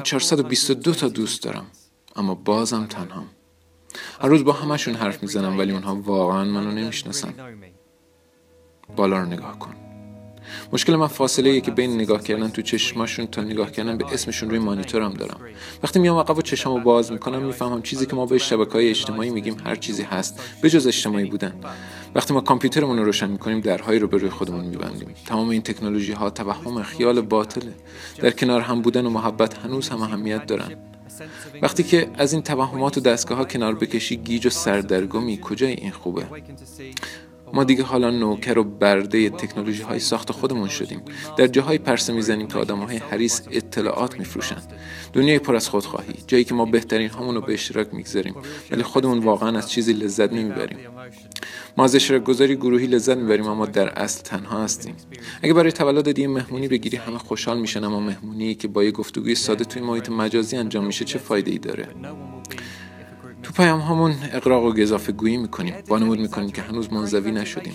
422 تا دوست دارم اما بازم تنهام هر روز با همشون حرف می‌زنم ولی اونها واقعا منو نمی‌شناسن. بالا رو نگاه کن. مشکل من فاصله که بین نگاه کردن تو چشماشون تا نگاه کردن به اسمشون روی مانیتورم دارم. وقتی میام عقب و چشمو باز می‌کنم می‌فهمم چیزی که ما به شبکه های اجتماعی میگیم هر چیزی هست به جز اجتماعی بودن. وقتی ما کامپیوترمون رو روشن می‌کنیم درهایی رو به روی خودمون میبندیم. تمام این تکنولوژی ها توهم خیال باطله. در کنار هم بودن و محبت هنوز هم اهمیت دارن. وقتی که از این توهمات و دستگاه ها کنار بکشی گیج و سردرگمی کجای این خوبه؟ ما دیگه حالا نوکر و برده تکنولوژی های ساخت خودمون شدیم. در جاهای پرسه می‌زنیم که آدم های حریص اطلاعات میفروشند دنیای پر از خودخواهی. جایی که ما بهترین همون رو به اشتراک می‌گذاریم. ولی خودمون واقعا از چیزی لذت نمی‌بریم. ما از اشتراک گذاری گروهی لذت می‌بریم اما در اصل تنها هستیم. اگه برای تولد یه مهمونی بگیری همه خوشحال میشن اما مهمونی که با یه گفتگوی ساده توی محیط مجازی انجام میشه چه فایده ای داره؟ پیام همون اقراق و گذافه گویی می‌کنیم. وانمود می‌کنیم که هنوز منزوی نشدیم.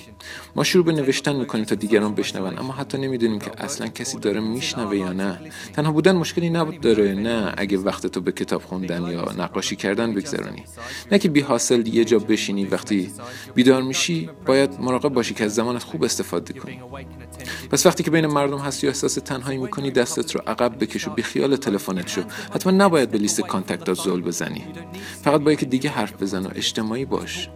ما شروع به نوشتن می‌کنیم تا دیگران بشنون اما حتی نمی‌دونیم که اصلا کسی داره میشنوه یا نه. تنها بودن مشکلی نبود داره نه اگه وقت تو به کتاب خوندن یا نقاشی کردن بگذرانی نه که بی حاصل یه جا بشینی. وقتی بیدار میشی باید مراقب باشی که از زمانت خوب استفاده کنی. پس وقتی که بین مردم هستی و احساس تنهایی می‌کنی دستت رو عقب بکش و بی خیال تلفنت شو. حتما نباید به لیست کانتکتات زل بزنی. فقط با دیگه حرف بزن و اجتماعی باش.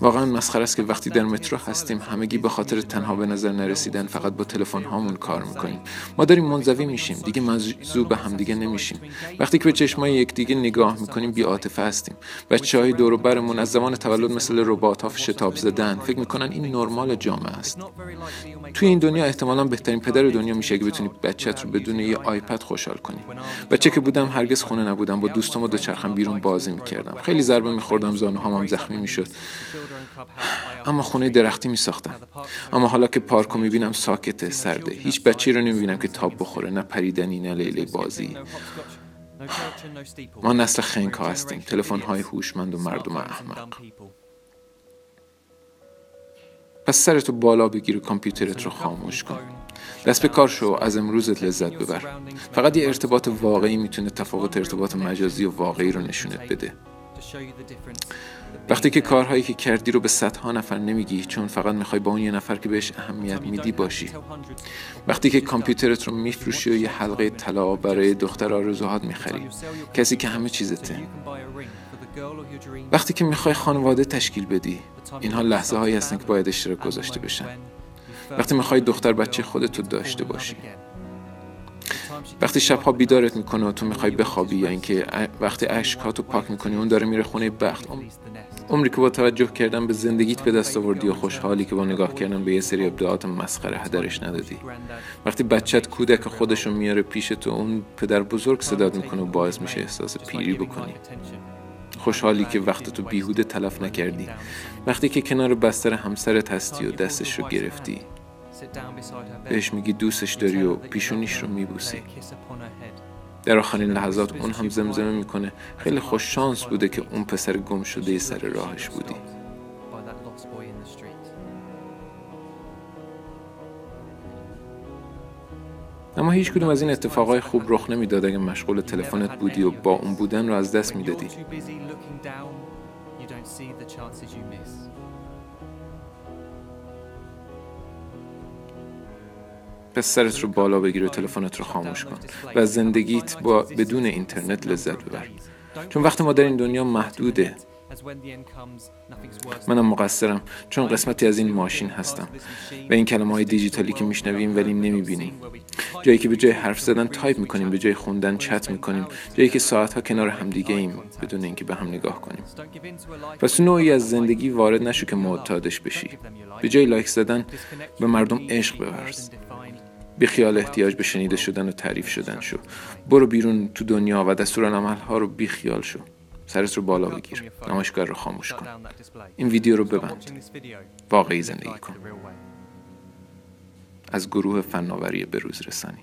واقعا مسخره است که وقتی در مترو هستیم همگی به خاطر تنها به نظر نرسیدن فقط با تلفن هامون کار می‌کنیم. ما داریم منزوی میشیم دیگه موضوع به همدیگه نمیشیم. وقتی که به چشمای یکدیگه نگاه می‌کنیم بی عاطفه هستیم بچه های دور و برمون از زمان تولد مثل ربات ها شتاب زدن. فکر می‌کنن این نرمال جامعه است. توی این دنیا احتمالا بهترین پدر دنیا میشه اگه بتونی بچت رو بدون یه آیپد خوشحال کنی. بچه که بودم هرگز خونه نبودم با دوستام و دوچرخم بیرون بازی می‌کردم. خیلی ضربه میخوردم زانوهام زخمی می‌شد. اما خونه درختی می ساختم اما حالا که پارکو می بینم ساکته سرده. هیچ بچی رو نمی بینم که تاب بخوره. نه پریدنی نه لیلی بازی. ما نسل خنک ها هستیم. تلفن های هوشمند و مردم احمق. پس سرتو بالا بگیر و کامپیوترت رو خاموش کن. دست به کار شو از امروزت لذت ببر. فقط یه ارتباط واقعی می‌تونه تفاوت ارتباط مجازی و واقعی رو نشونت بده. وقتی که کارهایی که کردی رو به صدها نفر نمیگی چون فقط می‌خوای با اون یه نفر که بهش اهمیت میدی باشی. وقتی که کامپیوترت رو میفروشی و یه حلقه طلا برای دختر آرزوهات می‌خری. کسی که همه چیزته. وقتی که می‌خوای خانواده تشکیل بدی اینها لحظه هایی هستن که باید اشتراک گذاشته بشن. وقتی می‌خوای دختر بچه خودتو داشته باشی. وقتی شبها بیدارت می‌کنه و تو می‌خوای بخوابی یا اینکه وقتی اشکاتو پاک می‌کنی اون داره میره خونه بخت. عمری که با توجه کردن به زندگیت به دست آوردی و خوشحالی که با نگاه کردن به یه سری ابداعات مسخره هدرش ندادی. وقتی بچت کودک خودشو میاره پیش تو اون پدر بزرگ صداد می‌کنه و باعث میشه احساس پیری بکنی. خوشحالی که وقت تو بیهوده تلف نکردی. وقتی که کنار بستر همسرت هستی و دستش رو گرفتی. بهش میگی دوستش داری و پیشونیش رو میبوسی. در آخرین لحظات اون هم زمزمه می‌کنه. خیلی خوش شانس بوده که اون پسر گم شده سر راهش بودی. اما هیچ کدوم از این اتفاقای خوب رخ نمی‌داد اگه مشغول تلفنت بودی و با اون بودن رو از دست می‌دادی. پس سرت رو بالا بگیر و تلفنت رو خاموش کن و زندگیت با بدون اینترنت لذت ببر. چون وقت ما در این دنیا محدوده. منم مقصرم چون قسمتی از این ماشین هستم و این کلمه های دیجیتالی که میشنویم ولی نمی‌بینیم. جایی که به جای حرف زدن تایپ می‌کنیم به جای خوندن چت می‌کنیم جایی که ساعتها کنار همدیگه ایم بدون اینکه به هم نگاه کنیم. پس نوعی از زندگی وارد نشو که معتادش بشی. به جای لایک زدن به مردم عشق بورز. بی خیال احتیاج به شنیده شدن و تعریف شدن شو. برو بیرون تو دنیا و دستور ها رو بی خیال شو. سرت رو بالا بگیر. نمایشگر رو خاموش کن. این ویدیو رو ببند. واقعی زندگی کن. از گروه فناوری بروز رسانی.